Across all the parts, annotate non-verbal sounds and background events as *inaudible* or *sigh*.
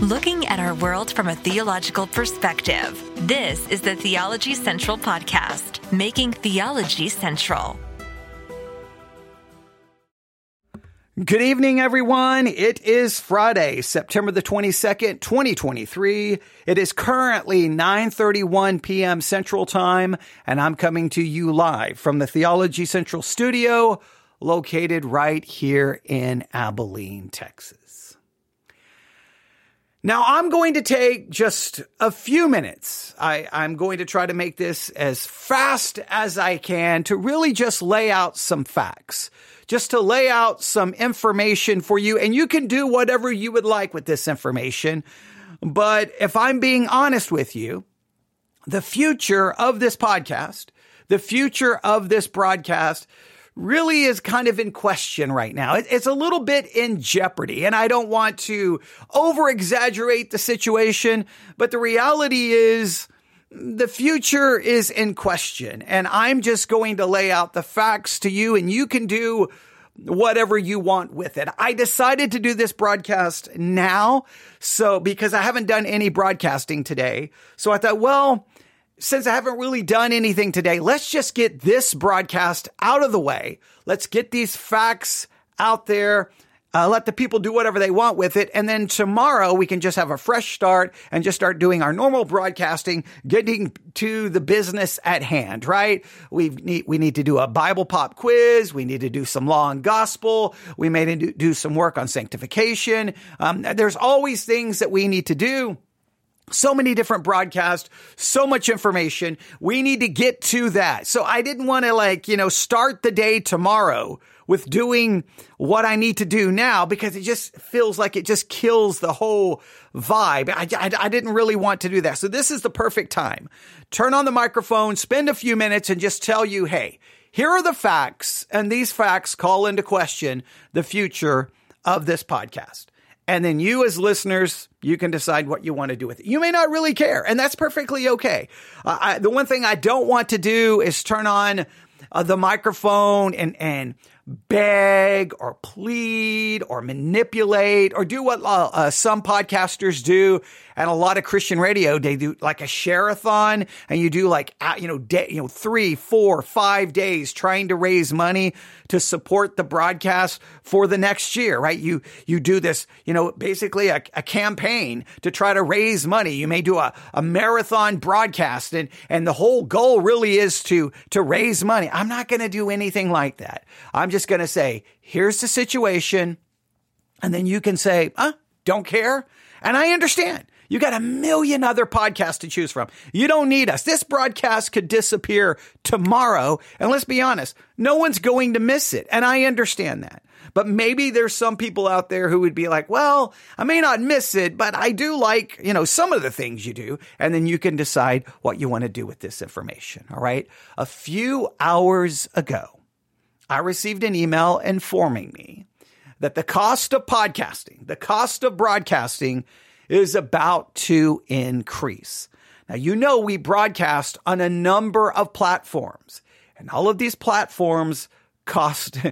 looking at our world from a theological perspective. This is the Theology Central Podcast, making theology central. Good evening, everyone. It is Friday, September the 22nd, 2023. It is currently 9.31 p.m. Central Time, and I'm coming to you live from the Theology Central studio located right here in Abilene, Texas. Now, I'm going to take just a few minutes. I, I'm going to try to make this as fast as I can to really just lay out some facts just to lay out some information for you. And you can do whatever you would like with this information. But if I'm being honest with you, the future of this podcast, the future of this broadcast really is kind of in question right now. It's a little bit in jeopardy and I don't want to over exaggerate the situation, but the reality is the future is in question and I'm just going to lay out the facts to you and you can do whatever you want with it. I decided to do this broadcast now. So because I haven't done any broadcasting today. So I thought, well, since I haven't really done anything today, let's just get this broadcast out of the way. Let's get these facts out there uh, let the people do whatever they want with it. And then tomorrow we can just have a fresh start and just start doing our normal broadcasting, getting to the business at hand, right? We need, we need to do a Bible pop quiz. We need to do some law and gospel. We may do, do some work on sanctification. Um, there's always things that we need to do. So many different broadcasts, so much information. We need to get to that. So I didn't want to like, you know, start the day tomorrow with doing what I need to do now because it just feels like it just kills the whole vibe. I, I, I, didn't really want to do that. So this is the perfect time. Turn on the microphone, spend a few minutes and just tell you, hey, here are the facts. And these facts call into question the future of this podcast. And then you as listeners, you can decide what you want to do with it. You may not really care, and that's perfectly okay. Uh, I, the one thing I don't want to do is turn on uh, the microphone and, and beg or plead or manipulate or do what uh, uh, some podcasters do and a lot of Christian radio. They do like a share-a-thon and you do like, you know, you know, three, four, five days trying to raise money to support the broadcast for the next year, right? You, you do this, you know, basically a, a campaign to try to raise money. You may do a, a marathon broadcast and, and the whole goal really is to, to raise money. I'm not going to do anything like that. I'm just going to say, here's the situation. And then you can say, huh, don't care. And I understand. You got a million other podcasts to choose from. You don't need us. This broadcast could disappear tomorrow. And let's be honest, no one's going to miss it. And I understand that. But maybe there's some people out there who would be like, well, I may not miss it, but I do like, you know, some of the things you do. And then you can decide what you want to do with this information. All right. A few hours ago, I received an email informing me that the cost of podcasting, the cost of broadcasting is about to increase. Now, you know, we broadcast on a number of platforms and all of these platforms cost. *laughs*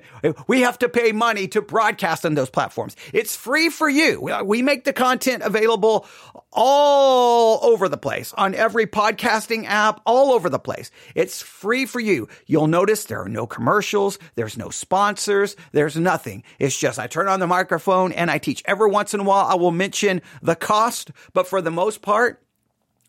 We have to pay money to broadcast on those platforms. It's free for you. Uh, we make the content available all over the place on every podcasting app, all over the place. It's free for you. You'll notice there are no commercials. There's no sponsors. There's nothing. It's just I turn on the microphone and I teach. Every once in a while, I will mention the cost, but for the most part,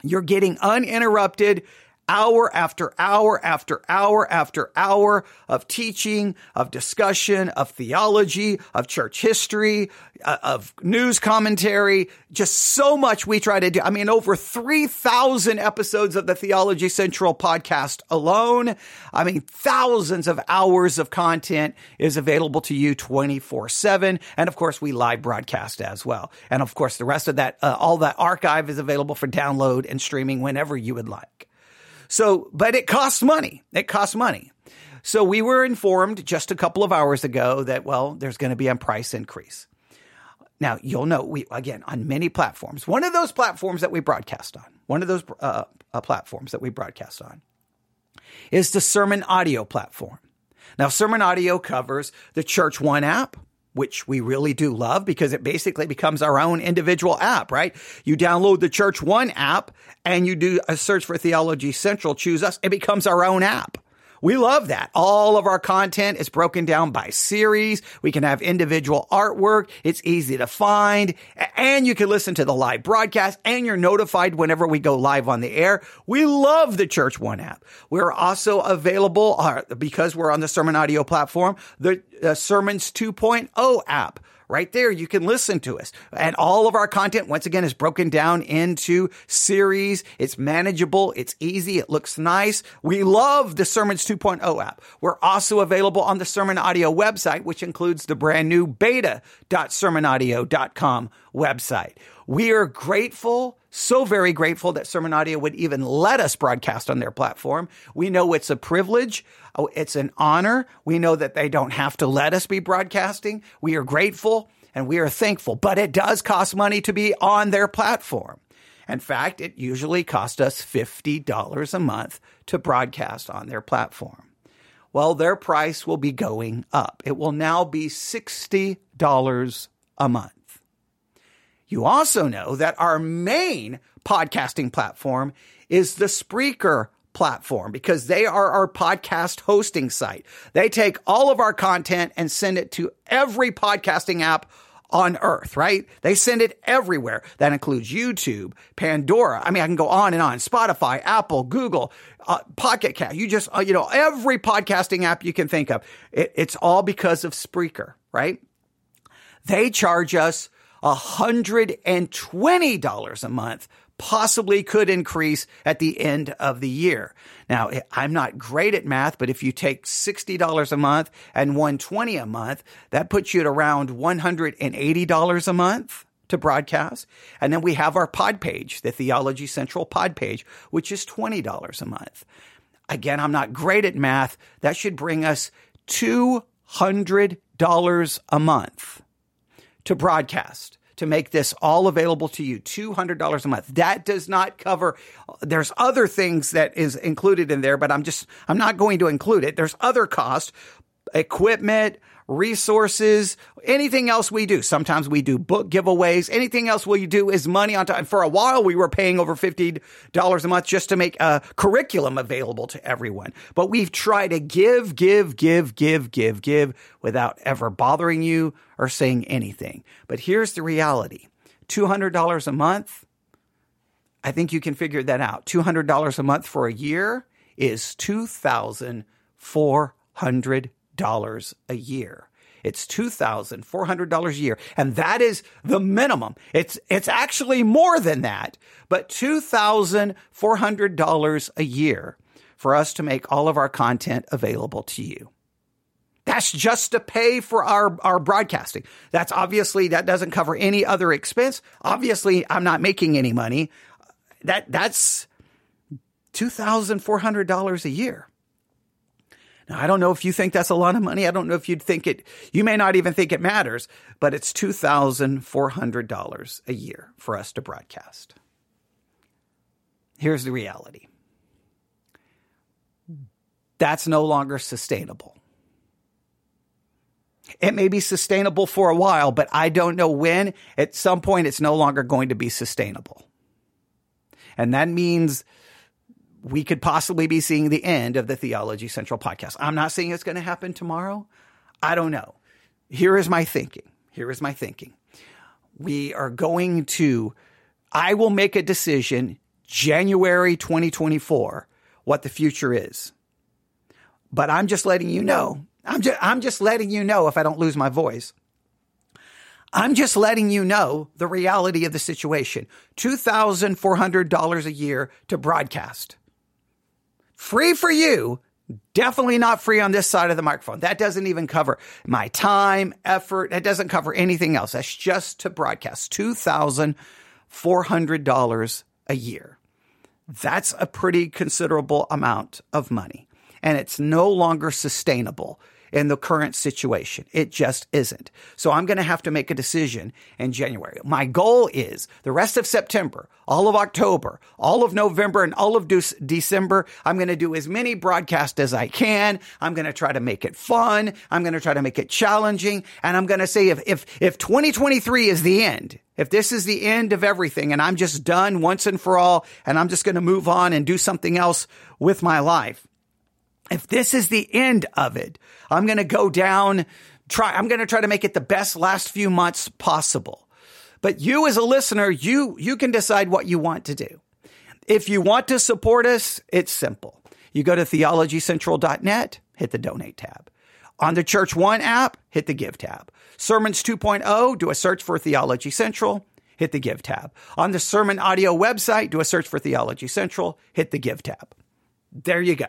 you're getting uninterrupted hour after hour after hour after hour of teaching, of discussion, of theology, of church history, uh, of news commentary, just so much we try to do. I mean, over 3,000 episodes of the Theology Central podcast alone. I mean, thousands of hours of content is available to you 24 seven. And of course, we live broadcast as well. And of course, the rest of that, uh, all that archive is available for download and streaming whenever you would like. So, but it costs money. It costs money. So we were informed just a couple of hours ago that, well, there's going to be a price increase. Now, you'll know we, again, on many platforms, one of those platforms that we broadcast on, one of those uh, uh, platforms that we broadcast on is the Sermon Audio platform. Now, Sermon Audio covers the Church One app, which we really do love because it basically becomes our own individual app, right? You download the Church One app and you do a search for Theology Central, choose us, it becomes our own app. We love that. All of our content is broken down by series. We can have individual artwork. It's easy to find and you can listen to the live broadcast and you're notified whenever we go live on the air. We love the Church One app. We're also available uh, because we're on the Sermon Audio platform, the uh, Sermons 2.0 app right there. You can listen to us. And all of our content, once again, is broken down into series. It's manageable. It's easy. It looks nice. We love the Sermons 2.0 app. We're also available on the Sermon Audio website, which includes the brand new beta.sermonaudio.com website. We are grateful, so very grateful that Sermon Audio would even let us broadcast on their platform. We know it's a privilege. Oh, it's an honor. We know that they don't have to let us be broadcasting. We are grateful and we are thankful, but it does cost money to be on their platform. In fact, it usually costs us $50 a month to broadcast on their platform. Well, their price will be going up. It will now be $60 a month. You also know that our main podcasting platform is the Spreaker platform because they are our podcast hosting site. They take all of our content and send it to every podcasting app on earth, right? They send it everywhere. That includes YouTube, Pandora. I mean, I can go on and on. Spotify, Apple, Google, uh, Pocket Cast. You just, uh, you know, every podcasting app you can think of. It, it's all because of Spreaker, right? They charge us $120 a month possibly could increase at the end of the year. Now, I'm not great at math, but if you take $60 a month and 120 a month, that puts you at around $180 a month to broadcast. And then we have our pod page, the Theology Central pod page, which is $20 a month. Again, I'm not great at math. That should bring us $200 a month to broadcast to make this all available to you $200 a month. That does not cover there's other things that is included in there but i'm just i'm not going to include it. There's other costs equipment resources, anything else we do. Sometimes we do book giveaways. Anything else we do is money on time. For a while, we were paying over $50 a month just to make a curriculum available to everyone. But we've tried to give, give, give, give, give, give without ever bothering you or saying anything. But here's the reality. $200 a month. I think you can figure that out. $200 a month for a year is $2,400 dollars a year. It's $2,400 a year. And that is the minimum. It's, it's actually more than that, but $2,400 a year for us to make all of our content available to you. That's just to pay for our, our broadcasting. That's obviously, that doesn't cover any other expense. Obviously, I'm not making any money. That, that's $2,400 a year. Now, I don't know if you think that's a lot of money. I don't know if you'd think it, you may not even think it matters, but it's $2,400 a year for us to broadcast. Here's the reality that's no longer sustainable. It may be sustainable for a while, but I don't know when. At some point, it's no longer going to be sustainable. And that means we could possibly be seeing the end of the Theology Central podcast. I'm not saying it's going to happen tomorrow. I don't know. Here is my thinking. Here is my thinking. We are going to, I will make a decision January 2024 what the future is. But I'm just letting you know. I'm just, I'm just letting you know if I don't lose my voice. I'm just letting you know the reality of the situation. $2,400 a year to broadcast. Free for you. Definitely not free on this side of the microphone. That doesn't even cover my time, effort. That doesn't cover anything else. That's just to broadcast $2,400 a year. That's a pretty considerable amount of money. And it's no longer sustainable. In the current situation. It just isn't. So I'm going to have to make a decision in January. My goal is the rest of September, all of October, all of November, and all of De- December. I'm going to do as many broadcasts as I can. I'm going to try to make it fun. I'm going to try to make it challenging. And I'm going to say if, if, if 2023 is the end, if this is the end of everything and I'm just done once and for all and I'm just going to move on and do something else with my life, if this is the end of it, I'm going to go down, try, I'm going to try to make it the best last few months possible. But you as a listener, you, you can decide what you want to do. If you want to support us, it's simple. You go to theologycentral.net, hit the donate tab. On the Church One app, hit the give tab. Sermons 2.0, do a search for Theology Central, hit the give tab. On the Sermon Audio website, do a search for Theology Central, hit the give tab. There you go.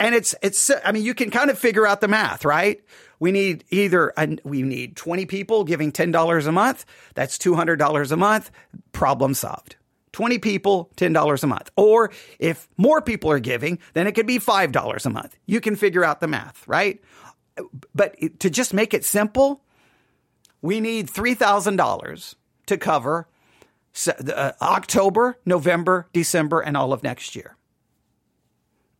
And it's, it's, I mean, you can kind of figure out the math, right? We need either, we need 20 people giving $10 a month. That's $200 a month. Problem solved. 20 people, $10 a month. Or if more people are giving, then it could be $5 a month. You can figure out the math, right? But to just make it simple, we need $3,000 to cover uh, October, November, December, and all of next year.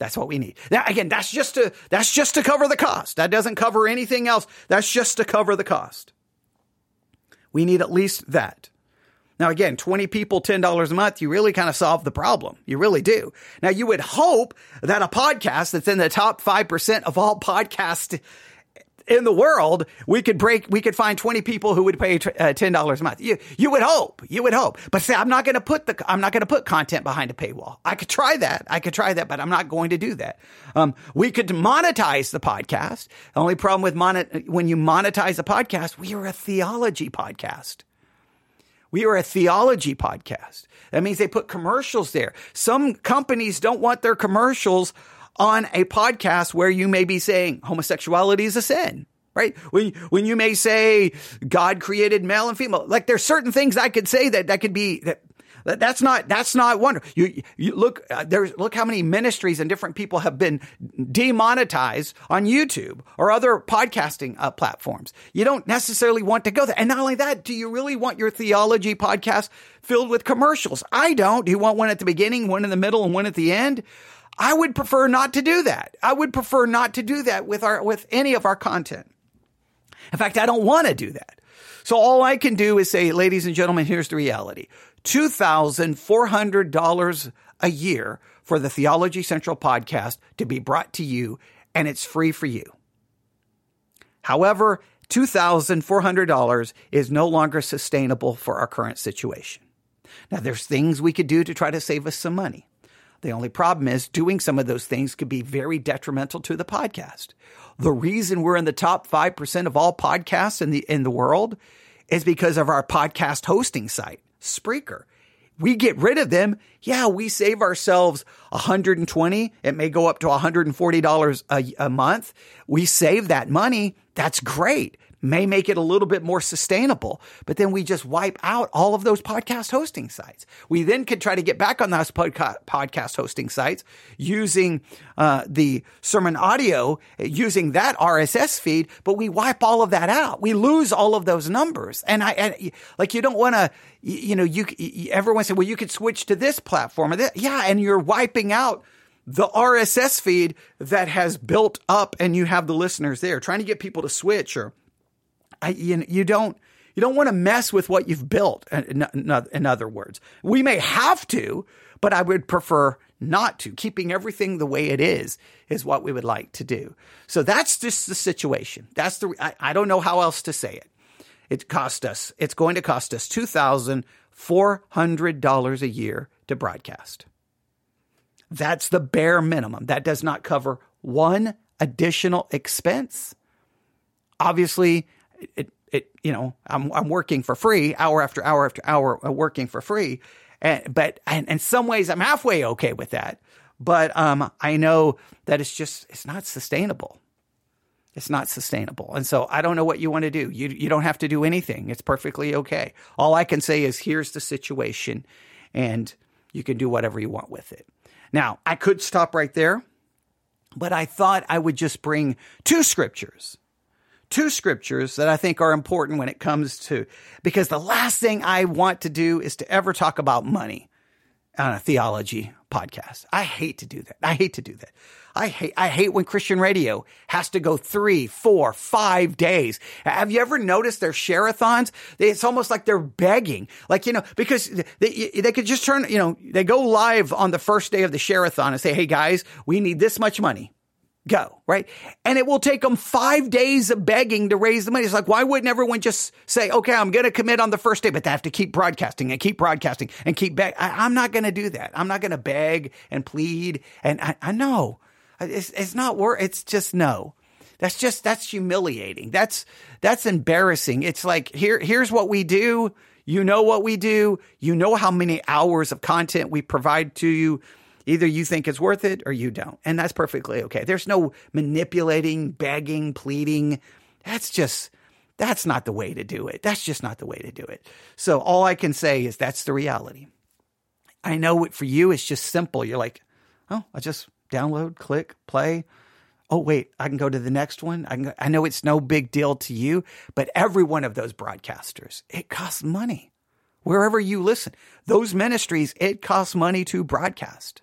That's what we need. Now, again, that's just to, that's just to cover the cost. That doesn't cover anything else. That's just to cover the cost. We need at least that. Now, again, 20 people, $10 a month, you really kind of solve the problem. You really do. Now, you would hope that a podcast that's in the top 5% of all podcasts in the world, we could break, we could find 20 people who would pay uh, $10 a month. You, you would hope, you would hope. But say, I'm not going to put the, I'm not going to put content behind a paywall. I could try that. I could try that, but I'm not going to do that. Um, we could monetize the podcast. The only problem with monet, when you monetize a podcast, we are a theology podcast. We are a theology podcast. That means they put commercials there. Some companies don't want their commercials on a podcast where you may be saying homosexuality is a sin, right? When, when you may say God created male and female, like there's certain things I could say that that could be that that's not that's not wonder. You you look uh, there's look how many ministries and different people have been demonetized on YouTube or other podcasting uh, platforms. You don't necessarily want to go there. And not only that, do you really want your theology podcast filled with commercials? I don't. Do you want one at the beginning, one in the middle, and one at the end? I would prefer not to do that. I would prefer not to do that with our, with any of our content. In fact, I don't want to do that. So all I can do is say, ladies and gentlemen, here's the reality. $2,400 a year for the Theology Central podcast to be brought to you, and it's free for you. However, $2,400 is no longer sustainable for our current situation. Now, there's things we could do to try to save us some money. The only problem is doing some of those things could be very detrimental to the podcast. The reason we're in the top 5% of all podcasts in the, in the world is because of our podcast hosting site, Spreaker. We get rid of them. Yeah, we save ourselves 120. It may go up to $140 a, a month. We save that money. That's great may make it a little bit more sustainable. But then we just wipe out all of those podcast hosting sites. We then could try to get back on those podca- podcast hosting sites using uh, the sermon audio, using that RSS feed, but we wipe all of that out. We lose all of those numbers. And I, and, like, you don't want to, you know, you, everyone said, well, you could switch to this platform. Or that. Yeah. And you're wiping out the RSS feed that has built up and you have the listeners there trying to get people to switch or I, you, you don't, you don't want to mess with what you've built. Uh, in, in other words, we may have to, but I would prefer not to. Keeping everything the way it is is what we would like to do. So that's just the situation. That's the, I, I don't know how else to say it. It cost us, it's going to cost us $2,400 a year to broadcast. That's the bare minimum. That does not cover one additional expense. Obviously, it, it, you know, I'm, I'm working for free, hour after hour after hour, uh, working for free. And, but, and in some ways, I'm halfway okay with that. But, um, I know that it's just, it's not sustainable. It's not sustainable. And so I don't know what you want to do. You, you don't have to do anything. It's perfectly okay. All I can say is here's the situation and you can do whatever you want with it. Now, I could stop right there But I thought I would just bring two scriptures two scriptures that I think are important when it comes to, because the last thing I want to do is to ever talk about money on a theology podcast. I hate to do that. I hate to do that. I hate, I hate when Christian radio has to go three, four, five days. Have you ever noticed their share-a-thons? It's almost like they're begging, like, you know, because they, they could just turn, you know, they go live on the first day of the share-a-thon and say, Hey guys, we need this much money go, right? And it will take them five days of begging to raise the money. It's like, why wouldn't everyone just say, okay, I'm going to commit on the first day, but they have to keep broadcasting and keep broadcasting and keep begging. I'm not going to do that. I'm not going to beg and plead. And I, I know it's, it's not worth, It's just no. That's just, that's humiliating. That's, that's embarrassing. It's like, here, here's what we do. You know what we do. You know how many hours of content we provide to you Either you think it's worth it or you don't. And that's perfectly okay. There's no manipulating, begging, pleading. That's just, that's not the way to do it. That's just not the way to do it. So all I can say is that's the reality. I know it for you, it's just simple. You're like, oh, I just download, click, play. Oh, wait, I can go to the next one. I, can, I know it's no big deal to you, but every one of those broadcasters, it costs money. Wherever you listen, those ministries, it costs money to broadcast.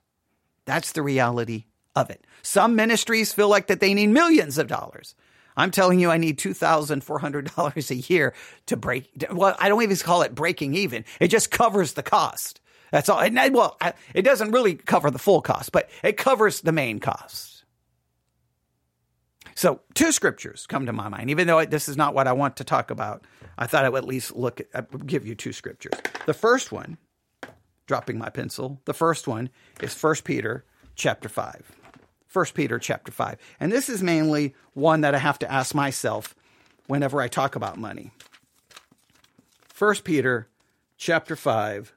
That's the reality of it. Some ministries feel like that they need millions of dollars. I'm telling you, I need $2,400 a year to break. Well, I don't even call it breaking even. It just covers the cost. That's all. And, well, it doesn't really cover the full cost, but it covers the main cost. So, two scriptures come to my mind. Even though this is not what I want to talk about, I thought I would at least look at, give you two scriptures. The first one dropping my pencil. The first one is 1 Peter chapter 5. 1 Peter chapter 5. And this is mainly one that I have to ask myself whenever I talk about money. 1 Peter chapter 5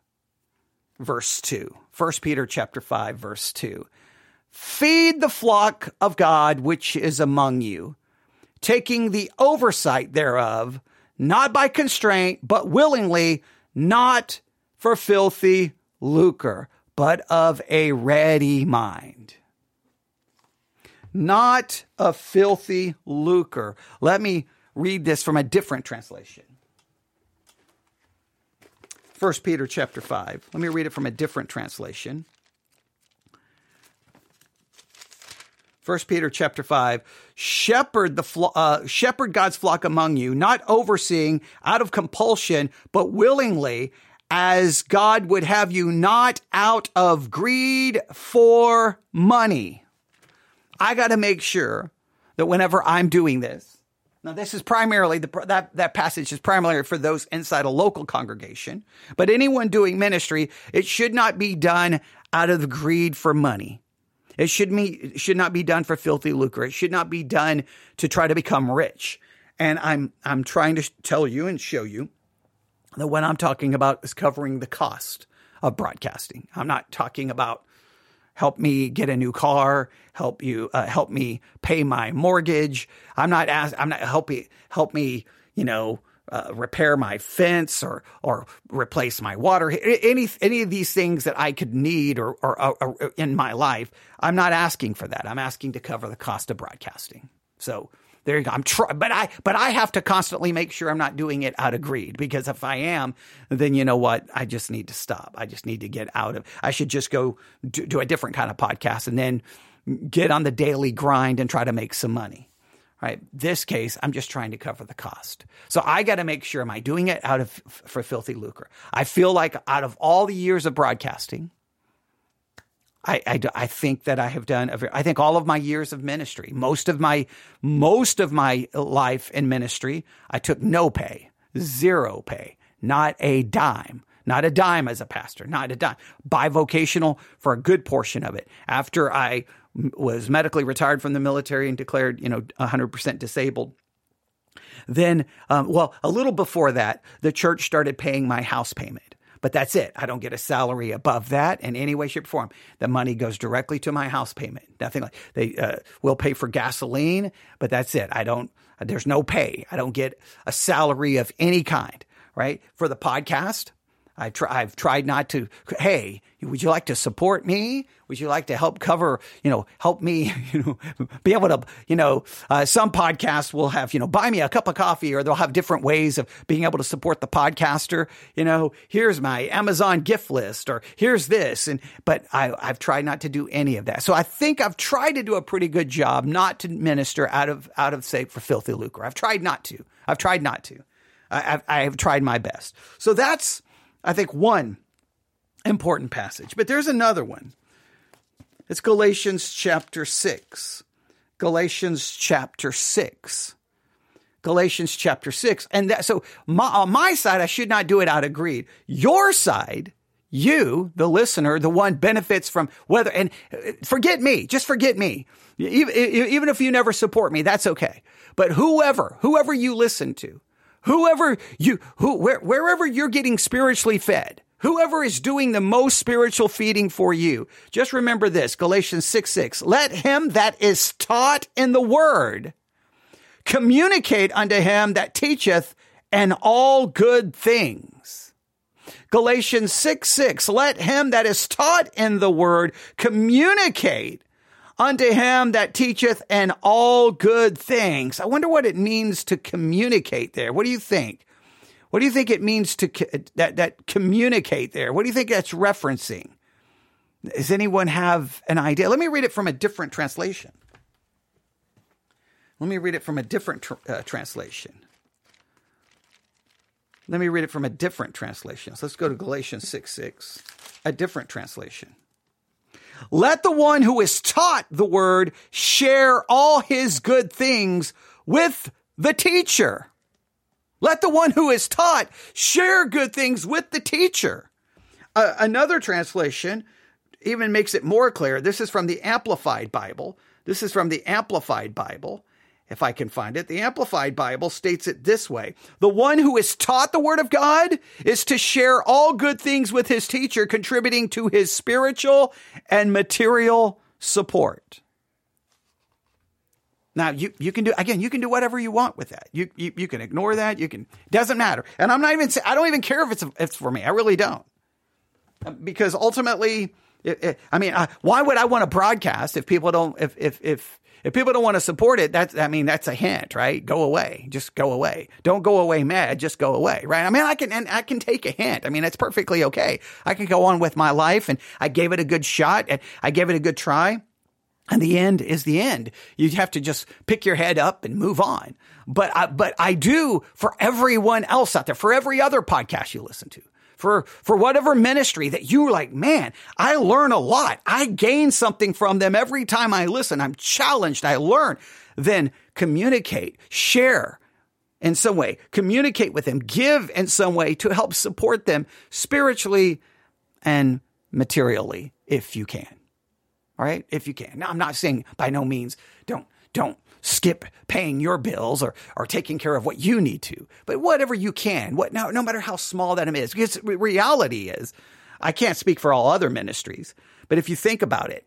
verse 2. 1 Peter chapter 5 verse 2. Feed the flock of God which is among you, taking the oversight thereof, not by constraint, but willingly, not for filthy lucre, but of a ready mind. Not a filthy lucre. Let me read this from a different translation. 1 Peter chapter 5. Let me read it from a different translation. 1 Peter chapter 5, shepherd the flo- uh, shepherd God's flock among you, not overseeing out of compulsion, but willingly, as God would have you not out of greed for money. I got to make sure that whenever I'm doing this, now this is primarily the, that, that passage is primarily for those inside a local congregation, but anyone doing ministry, it should not be done out of greed for money. It should, be, it should not be done for filthy lucre. It should not be done to try to become rich. And I'm, I'm trying to tell you and show you that what I'm talking about is covering the cost of broadcasting. I'm not talking about help me get a new car, help you uh, help me pay my mortgage. I'm not ask, I'm not help me help me, you know, uh, repair my fence or or replace my water any any of these things that I could need or, or, or in my life I'm not asking for that I'm asking to cover the cost of broadcasting so there you go. I'm trying, but I, but I have to constantly make sure I'm not doing it out of greed because if I am, then you know what? I just need to stop. I just need to get out of, I should just go do, do a different kind of podcast and then get on the daily grind and try to make some money. Right. This case, I'm just trying to cover the cost. So I got to make sure, am I doing it out of, for filthy lucre? I feel like out of all the years of broadcasting, I, I, I, think that I have done, I think all of my years of ministry, most of my, most of my life in ministry, I took no pay, zero pay, not a dime, not a dime as a pastor, not a dime, bivocational for a good portion of it. After I was medically retired from the military and declared, you know, 100% disabled, then, um, well, a little before that, the church started paying my house payment but that's it. I don't get a salary above that in any way, shape, or form. The money goes directly to my house payment. Nothing like they uh, will pay for gasoline, but that's it. I don't. There's no pay. I don't get a salary of any kind. Right for the podcast. I try, I've tried not to, hey, would you like to support me? Would you like to help cover, you know, help me, *laughs* you know, be able to, you know, uh, some podcasts will have, you know, buy me a cup of coffee or they'll have different ways of being able to support the podcaster. You know, here's my Amazon gift list or here's this. And, but I, I've tried not to do any of that. So I think I've tried to do a pretty good job not to minister out of, out of, say, for filthy lucre. I've tried not to. I've tried not to. I, I've, I have tried my best. So that's, I think, one important passage. But there's another one. It's Galatians chapter 6. Galatians chapter 6. Galatians chapter 6. And that, so my, on my side, I should not do it out of greed. Your side, you, the listener, the one benefits from whether, and uh, forget me, just forget me. Even, even if you never support me, that's okay. But whoever, whoever you listen to, whoever you, who, where, wherever you're getting spiritually fed, whoever is doing the most spiritual feeding for you, just remember this, Galatians 6, 6, let him that is taught in the word communicate unto him that teacheth and all good things. Galatians 6, 6, let him that is taught in the word communicate unto him that teacheth and all good things. I wonder what it means to communicate there. What do you think? What do you think it means to that that communicate there? What do you think that's referencing? Does anyone have an idea? Let me read it from a different translation. Let me read it from a different tr- uh, translation. Let me read it from a different translation. So let's go to Galatians 6 6, a different translation. Let the one who is taught the word share all his good things with the teacher. Let the one who is taught share good things with the teacher. Uh, another translation even makes it more clear. This is from the Amplified Bible. This is from the Amplified Bible if I can find it. The Amplified Bible states it this way. The one who is taught the Word of God is to share all good things with his teacher, contributing to his spiritual and material support. Now you, you can do again you can do whatever you want with that. You, you you can ignore that. You can doesn't matter. And I'm not even I don't even care if it's if it's for me. I really don't. Because ultimately it, it, I mean uh, why would I want to broadcast if people don't if if if if people don't want to support it, that's, I mean, that's a hint, right? Go away. Just go away. Don't go away mad. Just go away, right? I mean, I can, and I can take a hint. I mean, it's perfectly okay. I can go on with my life and I gave it a good shot and I gave it a good try. And the end is the end. You have to just pick your head up and move on. But I, but I do for everyone else out there, for every other podcast you listen to for, for whatever ministry that you're like, man, I learn a lot. I gain something from them every time I listen. I'm challenged. I learn. Then communicate, share in some way, communicate with them, give in some way to help support them spiritually and materially if you can. All right. If you can. Now, I'm not saying by no means don't, don't skip paying your bills or, or taking care of what you need to, but whatever you can, what no, no matter how small that is, because reality is, I can't speak for all other ministries, but if you think about it,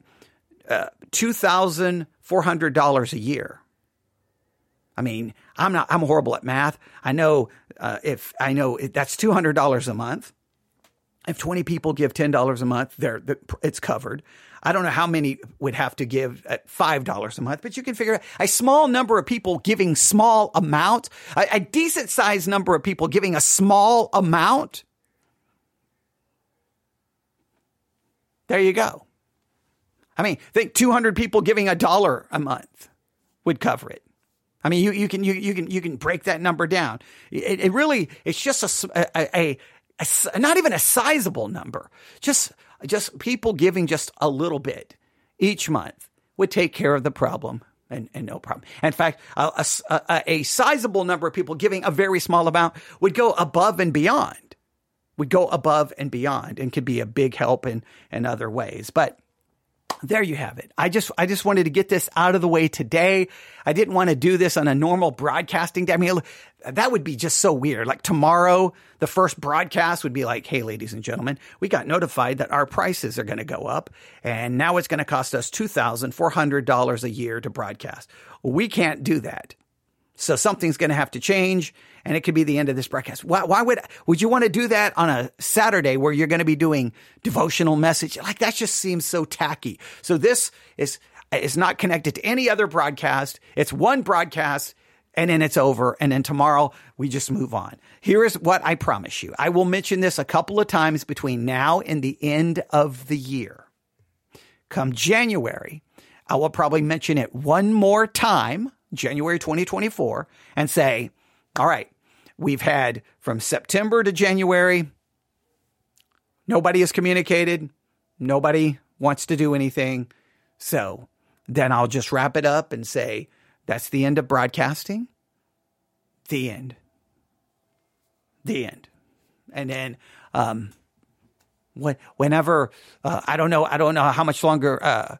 uh, $2,400 a year. I mean, I'm not, I'm horrible at math. I know, uh, if I know that's $200 a month. If 20 people give $10 a month, they're, it's covered. I don't know how many would have to give at $5 a month, but you can figure out a small number of people giving small amount, a, a decent sized number of people giving a small amount. There you go. I mean, think 200 people giving a dollar a month would cover it. I mean, you, you can you, you can you can break that number down. It, it really it's just a, a, a, a not even a sizable number. Just just people giving just a little bit each month would take care of the problem and, and no problem. In fact, a, a, a, sizable number of people giving a very small amount would go above and beyond, would go above and beyond and could be a big help in, in other ways. But there you have it. I just, I just wanted to get this out of the way today. I didn't want to do this on a normal broadcasting day. I mean, that would be just so weird. Like tomorrow, the first broadcast would be like, Hey, ladies and gentlemen, we got notified that our prices are going to go up and now it's going to cost us $2,400 a year to broadcast. We can't do that. So something's going to have to change and it could be the end of this broadcast. Why, why would, would you want to do that on a Saturday where you're going to be doing devotional message? Like that just seems so tacky. So this is, is not connected to any other broadcast. It's one broadcast and then it's over. And then tomorrow we just move on. Here is what I promise you. I will mention this a couple of times between now and the end of the year. Come January, I will probably mention it one more time, January 2024, and say, all right, we've had from September to January, nobody has communicated, nobody wants to do anything. So then I'll just wrap it up and say, that's the end of broadcasting. The end. The end. And then, um, when, whenever, uh, I don't know, I don't know how much longer, uh,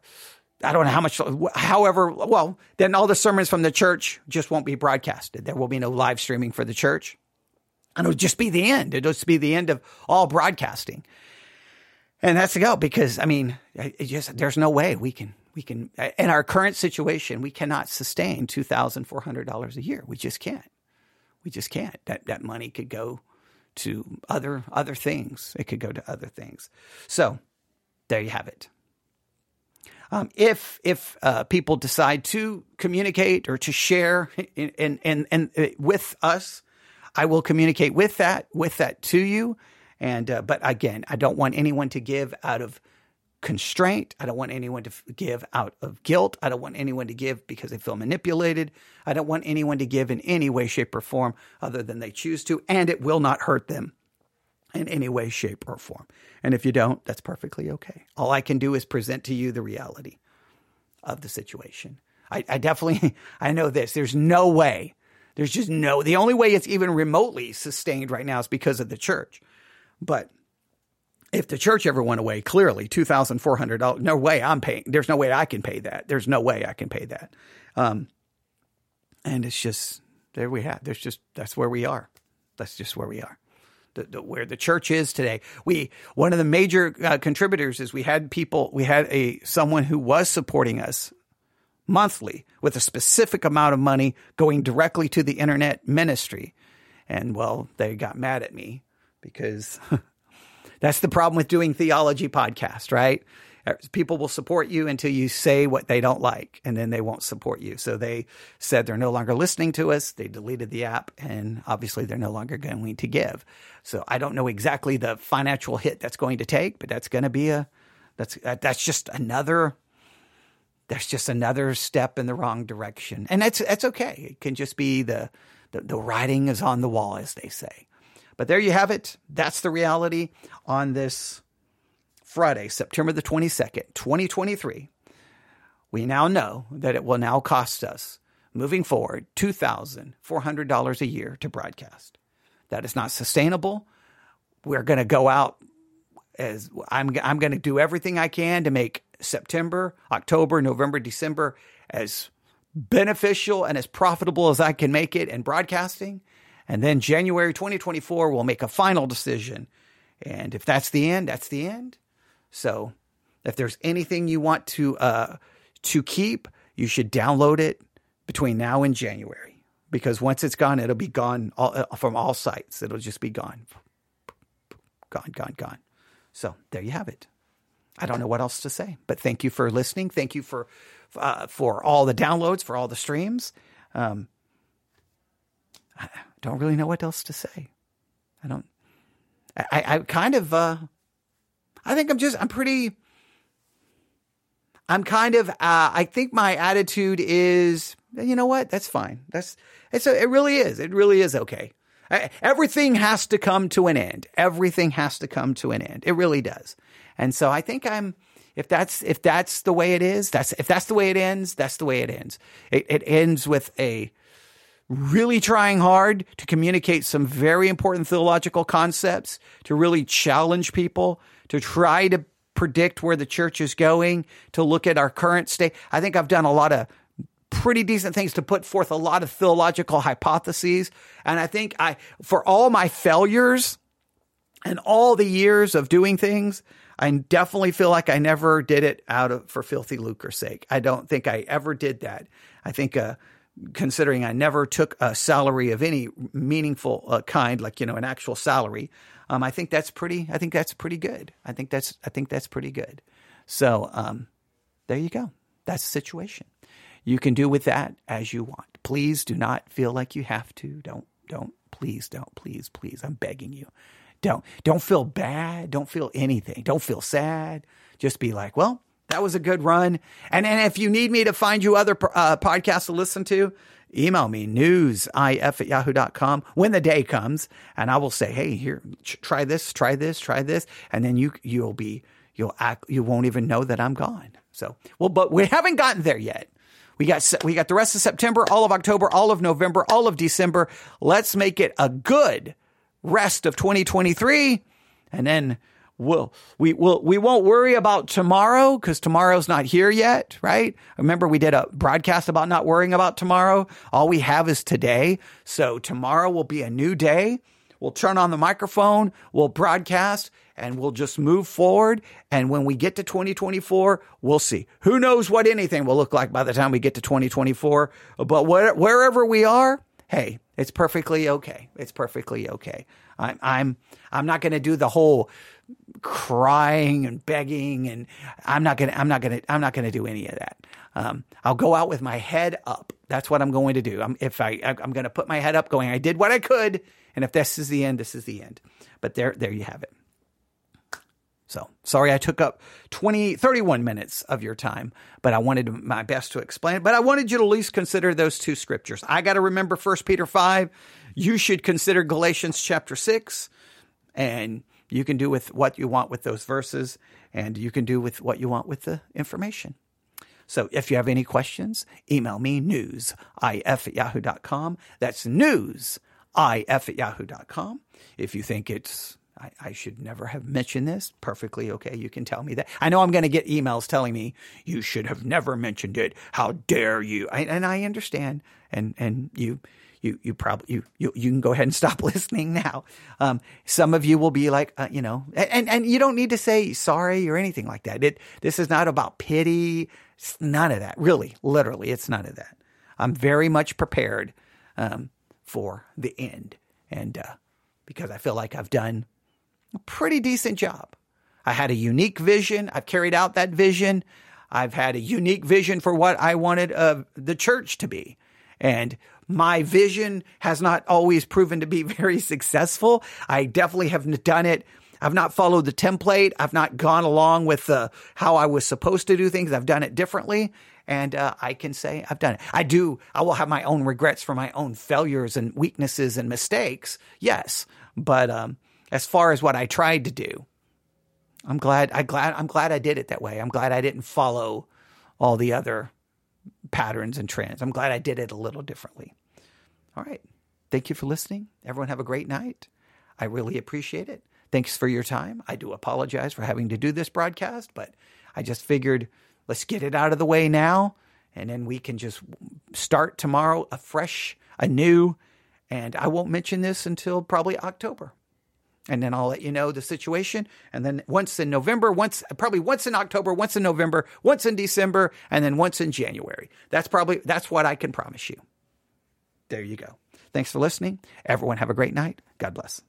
I don't know how much, however, well, then all the sermons from the church just won't be broadcasted. There will be no live streaming for the church. And it'll just be the end. It'll just be the end of all broadcasting. And that's to go because, I mean, just, there's no way we can we can in our current situation we cannot sustain $2400 a year we just can't we just can't that that money could go to other other things it could go to other things so there you have it um, if if uh, people decide to communicate or to share in, in, uh, with us i will communicate with that with that to you and uh, but again i don't want anyone to give out of constraint. I don't want anyone to give out of guilt. I don't want anyone to give because they feel manipulated. I don't want anyone to give in any way, shape, or form other than they choose to, and it will not hurt them in any way, shape, or form. And if you don't, that's perfectly okay. All I can do is present to you the reality of the situation. I, I definitely, *laughs* I know this. There's no way. There's just no, the only way it's even remotely sustained right now is because of the church. But if the church ever went away, clearly two thousand four hundred dollars. No way I'm paying. There's no way I can pay that. There's no way I can pay that. Um, and it's just there we have. There's just that's where we are. That's just where we are. The, the, where the church is today. We one of the major uh, contributors is we had people. We had a someone who was supporting us monthly with a specific amount of money going directly to the internet ministry. And well, they got mad at me because *laughs* That's the problem with doing theology podcast, right? Uh, people will support you until you say what they don't like, and then they won't support you. So they said they're no longer listening to us. They deleted the app, and obviously they're no longer going to give. So I don't know exactly the financial hit that's going to take, but that's going to be a that's uh, that's just another that's just another step in the wrong direction, and that's that's okay. It can just be the the, the writing is on the wall, as they say. But there you have it. That's the reality on this Friday, September the 22nd, 2023. We now know that it will now cost us, moving forward, $2,400 a year to broadcast. That is not sustainable. We're going to go out as I'm, I'm going to do everything I can to make September, October, November, December as beneficial and as profitable as I can make it in broadcasting. And then January 2024, we'll make a final decision. And if that's the end, that's the end. So if there's anything you want to uh, to keep, you should download it between now and January because once it's gone, it'll be gone all, uh, from all sites. It'll just be gone, gone, gone, gone. So there you have it. I don't know what else to say, but thank you for listening. Thank you for uh, for all the downloads, for all the streams. Um, I don't really know what else to say. I don't. I, I kind of. I think I'm just. I'm pretty. I'm kind of. Uh, I think my attitude is. You know what? That's fine. That's. It's. A, it really is. It really is okay. I, everything has to come to an end. Everything has to come to an end. It really does. And so I think I'm. If that's if that's the way it is, that's if that's the way it ends, that's the way it ends. It, it ends with a really trying hard to communicate some very important theological concepts, to really challenge people, to try to predict where the church is going, to look at our current state. I think I've done a lot of pretty decent things to put forth a lot of theological hypotheses. And I think I, for all my failures and all the years of doing things, I definitely feel like I never did it out of for filthy lucre's sake. I don't think I ever did that. I think uh, considering I never took a salary of any meaningful uh, kind, like you know, an actual salary. Um, I think that's pretty. I think that's pretty good. I think that's. I think that's pretty good. So um, there you go. That's the situation. You can do with that as you want. Please do not feel like you have to. Don't. Don't. Please don't. Please. Please. I'm begging you. Don't. Don't feel bad. Don't feel anything. Don't feel sad. Just be like, well, that was a good run. And and if you need me to find you other uh, podcasts to listen to, email me newsif at yahoo.com when the day comes and I will say, Hey, here, try this, try this, try this. And then you, you'll be, you'll act, you won't even know that I'm gone. So, well, but we haven't gotten there yet. We got, we got the rest of September, all of October, all of November, all of December. Let's make it a good rest of 2023. And then we'll we will we won't worry about tomorrow because tomorrow's not here yet, right? Remember we did a broadcast about not worrying about tomorrow. All we have is today. So tomorrow will be a new day. We'll turn on the microphone, we'll broadcast, and we'll just move forward. And when we get to 2024, we'll see. Who knows what anything will look like by the time we get to 2024? But where, wherever we are, hey, it's perfectly okay. It's perfectly okay. I'm I'm I'm not going to do the whole crying and begging and I'm not going to I'm not going to I'm not going to do any of that. Um, I'll go out with my head up. That's what I'm going to do. I'm if I I'm going to put my head up going I did what I could and if this is the end this is the end. But there there you have it. So sorry I took up 20, 31 minutes of your time, but I wanted my best to explain it. But I wanted you to at least consider those two scriptures. I got to remember 1 Peter 5. You should consider Galatians chapter 6. And you can do with what you want with those verses, and you can do with what you want with the information. So if you have any questions, email me newsif at yahoo.com. That's newsif at yahoo.com. If you think it's I, I, should never have mentioned this. Perfectly okay. You can tell me that. I know I'm going to get emails telling me you should have never mentioned it. How dare you? I, and I understand. And and you you you probably you you you can go ahead and stop *laughs* listening now. Um, some of you will be like, uh, you know, and and you don't need to say sorry or anything like that. It this is not about pity. It's none of that. Really, literally, it's none of that. I'm very much prepared um, for the end, and uh, because I feel like I've done a pretty decent job. I had a unique vision. I've carried out that vision. I've had a unique vision for what I wanted uh, the church to be. And my vision has not always proven to be *laughs* very successful. I definitely have done it. I've not followed the template. I've not gone along with uh, how I was supposed to do things. I've done it differently. And uh, I can say I've done it. I do. I will have my own regrets for my own failures and weaknesses and mistakes. Yes. But um, as far as what I tried to do, I'm glad. I glad. I'm glad I did it that way. I'm glad I didn't follow all the other patterns and trends. I'm glad I did it a little differently. All right. Thank you for listening. Everyone have a great night. I really appreciate it. Thanks for your time. I do apologize for having to do this broadcast, but I just figured let's get it out of the way now and then we can just start tomorrow afresh, anew. And I won't mention this until probably October. And then I'll let you know the situation. And then once in November, once probably once in October, once in November, once in December, and then once in January. That's probably that's what I can promise you there you go. Thanks for listening. Everyone have a great night. God bless.